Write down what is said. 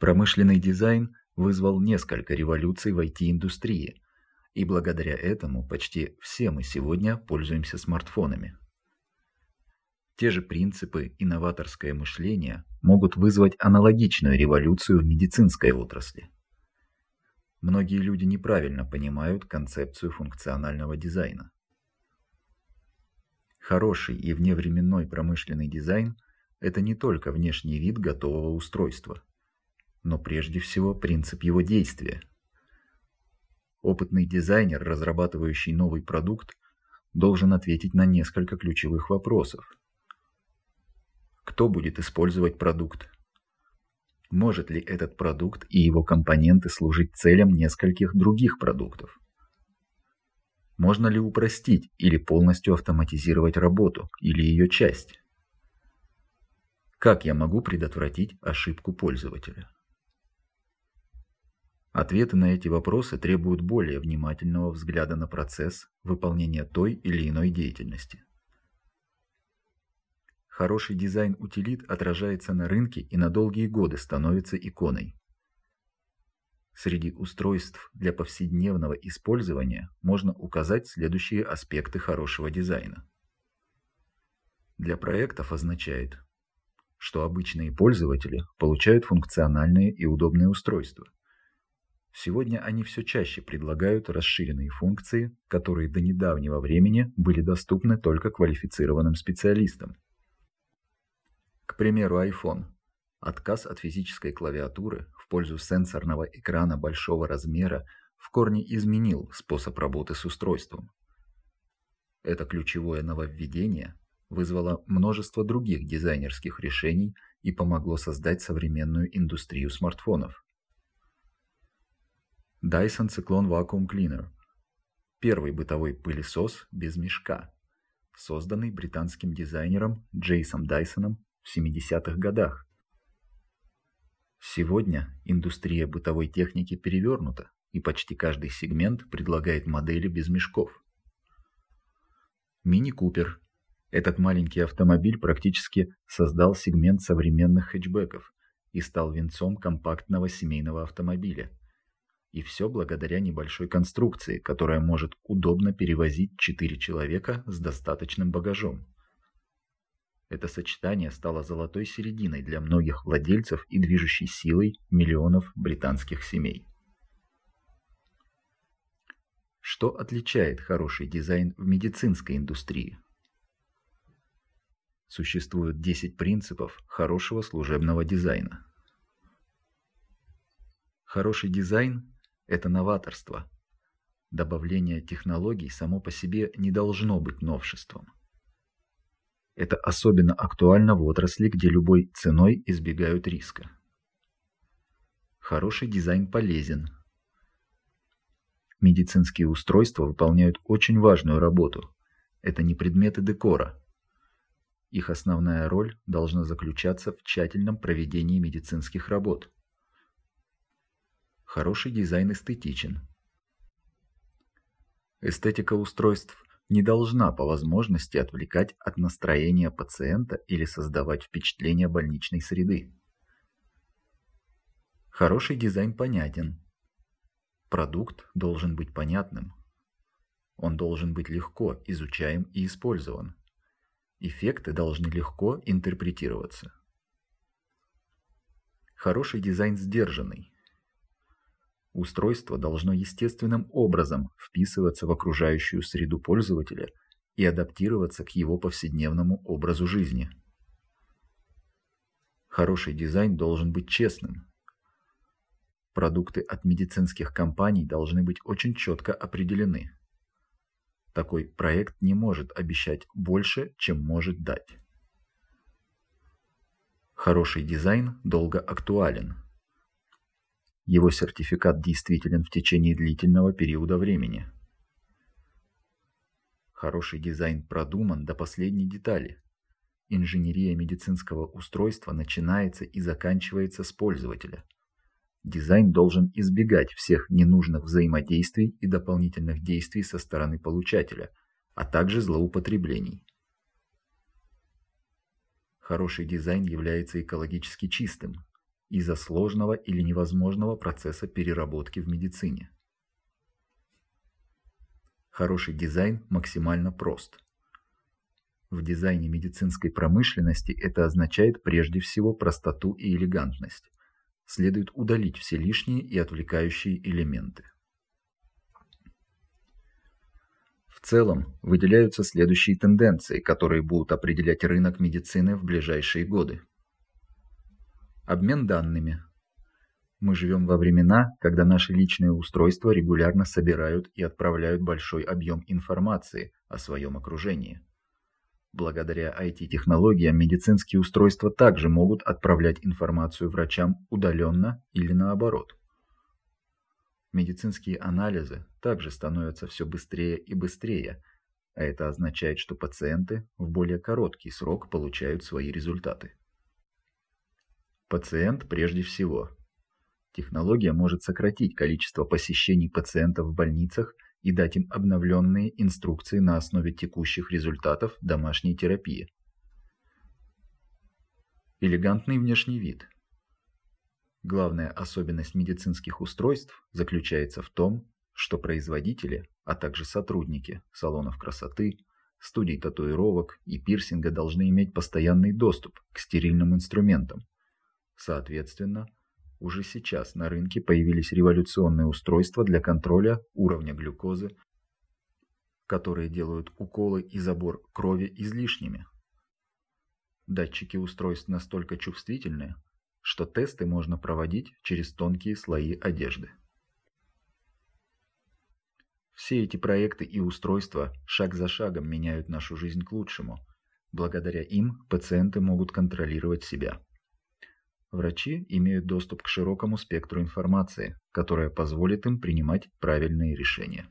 Промышленный дизайн вызвал несколько революций в IT-индустрии, и благодаря этому почти все мы сегодня пользуемся смартфонами. Те же принципы и новаторское мышление могут вызвать аналогичную революцию в медицинской отрасли. Многие люди неправильно понимают концепцию функционального дизайна. Хороший и вневременной промышленный дизайн – это не только внешний вид готового устройства, но прежде всего принцип его действия. Опытный дизайнер, разрабатывающий новый продукт, должен ответить на несколько ключевых вопросов. Кто будет использовать продукт? Может ли этот продукт и его компоненты служить целям нескольких других продуктов? Можно ли упростить или полностью автоматизировать работу или ее часть? Как я могу предотвратить ошибку пользователя? Ответы на эти вопросы требуют более внимательного взгляда на процесс выполнения той или иной деятельности. Хороший дизайн утилит отражается на рынке и на долгие годы становится иконой. Среди устройств для повседневного использования можно указать следующие аспекты хорошего дизайна. Для проектов означает, что обычные пользователи получают функциональные и удобные устройства. Сегодня они все чаще предлагают расширенные функции, которые до недавнего времени были доступны только квалифицированным специалистам. К примеру, iPhone. Отказ от физической клавиатуры в пользу сенсорного экрана большого размера в корне изменил способ работы с устройством. Это ключевое нововведение вызвало множество других дизайнерских решений и помогло создать современную индустрию смартфонов. Dyson Cyclone Vacuum Cleaner – первый бытовой пылесос без мешка, созданный британским дизайнером Джейсом Дайсоном в 70-х годах. Сегодня индустрия бытовой техники перевернута, и почти каждый сегмент предлагает модели без мешков. Мини Купер. Этот маленький автомобиль практически создал сегмент современных хэтчбеков и стал венцом компактного семейного автомобиля. И все благодаря небольшой конструкции, которая может удобно перевозить 4 человека с достаточным багажом. Это сочетание стало золотой серединой для многих владельцев и движущей силой миллионов британских семей. Что отличает хороший дизайн в медицинской индустрии? Существует 10 принципов хорошего служебного дизайна. Хороший дизайн – это новаторство. Добавление технологий само по себе не должно быть новшеством – это особенно актуально в отрасли, где любой ценой избегают риска. Хороший дизайн полезен. Медицинские устройства выполняют очень важную работу. Это не предметы декора. Их основная роль должна заключаться в тщательном проведении медицинских работ. Хороший дизайн эстетичен. Эстетика устройств не должна по возможности отвлекать от настроения пациента или создавать впечатление больничной среды. Хороший дизайн понятен. Продукт должен быть понятным. Он должен быть легко изучаем и использован. Эффекты должны легко интерпретироваться. Хороший дизайн сдержанный. Устройство должно естественным образом вписываться в окружающую среду пользователя и адаптироваться к его повседневному образу жизни. Хороший дизайн должен быть честным. Продукты от медицинских компаний должны быть очень четко определены. Такой проект не может обещать больше, чем может дать. Хороший дизайн долго актуален. Его сертификат действителен в течение длительного периода времени. Хороший дизайн продуман до последней детали. Инженерия медицинского устройства начинается и заканчивается с пользователя. Дизайн должен избегать всех ненужных взаимодействий и дополнительных действий со стороны получателя, а также злоупотреблений. Хороший дизайн является экологически чистым, из-за сложного или невозможного процесса переработки в медицине. Хороший дизайн максимально прост. В дизайне медицинской промышленности это означает прежде всего простоту и элегантность. Следует удалить все лишние и отвлекающие элементы. В целом, выделяются следующие тенденции, которые будут определять рынок медицины в ближайшие годы. Обмен данными. Мы живем во времена, когда наши личные устройства регулярно собирают и отправляют большой объем информации о своем окружении. Благодаря IT-технологиям медицинские устройства также могут отправлять информацию врачам удаленно или наоборот. Медицинские анализы также становятся все быстрее и быстрее, а это означает, что пациенты в более короткий срок получают свои результаты. Пациент прежде всего. Технология может сократить количество посещений пациентов в больницах и дать им обновленные инструкции на основе текущих результатов домашней терапии. Элегантный внешний вид – Главная особенность медицинских устройств заключается в том, что производители, а также сотрудники салонов красоты, студий татуировок и пирсинга должны иметь постоянный доступ к стерильным инструментам. Соответственно, уже сейчас на рынке появились революционные устройства для контроля уровня глюкозы, которые делают уколы и забор крови излишними. Датчики устройств настолько чувствительные, что тесты можно проводить через тонкие слои одежды. Все эти проекты и устройства шаг за шагом меняют нашу жизнь к лучшему. Благодаря им пациенты могут контролировать себя. Врачи имеют доступ к широкому спектру информации, которая позволит им принимать правильные решения.